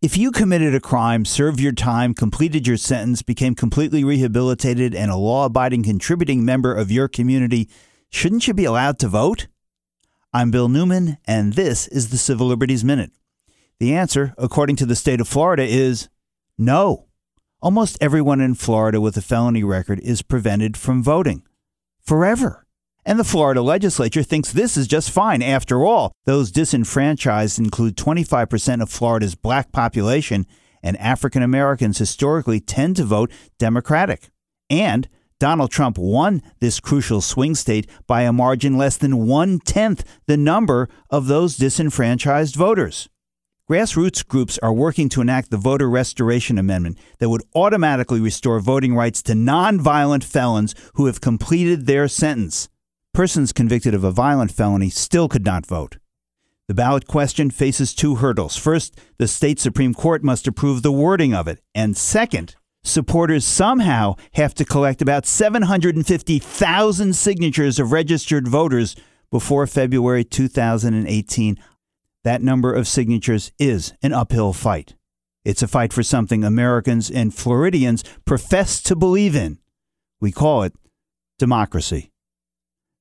If you committed a crime, served your time, completed your sentence, became completely rehabilitated, and a law abiding contributing member of your community, shouldn't you be allowed to vote? I'm Bill Newman, and this is the Civil Liberties Minute. The answer, according to the state of Florida, is no. Almost everyone in Florida with a felony record is prevented from voting forever. And the Florida legislature thinks this is just fine. After all, those disenfranchised include 25% of Florida's black population, and African Americans historically tend to vote Democratic. And Donald Trump won this crucial swing state by a margin less than one tenth the number of those disenfranchised voters. Grassroots groups are working to enact the Voter Restoration Amendment that would automatically restore voting rights to nonviolent felons who have completed their sentence persons convicted of a violent felony still could not vote. The ballot question faces two hurdles. First, the state Supreme Court must approve the wording of it. And second, supporters somehow have to collect about 750,000 signatures of registered voters before February 2018. That number of signatures is an uphill fight. It's a fight for something Americans and Floridians profess to believe in. We call it democracy.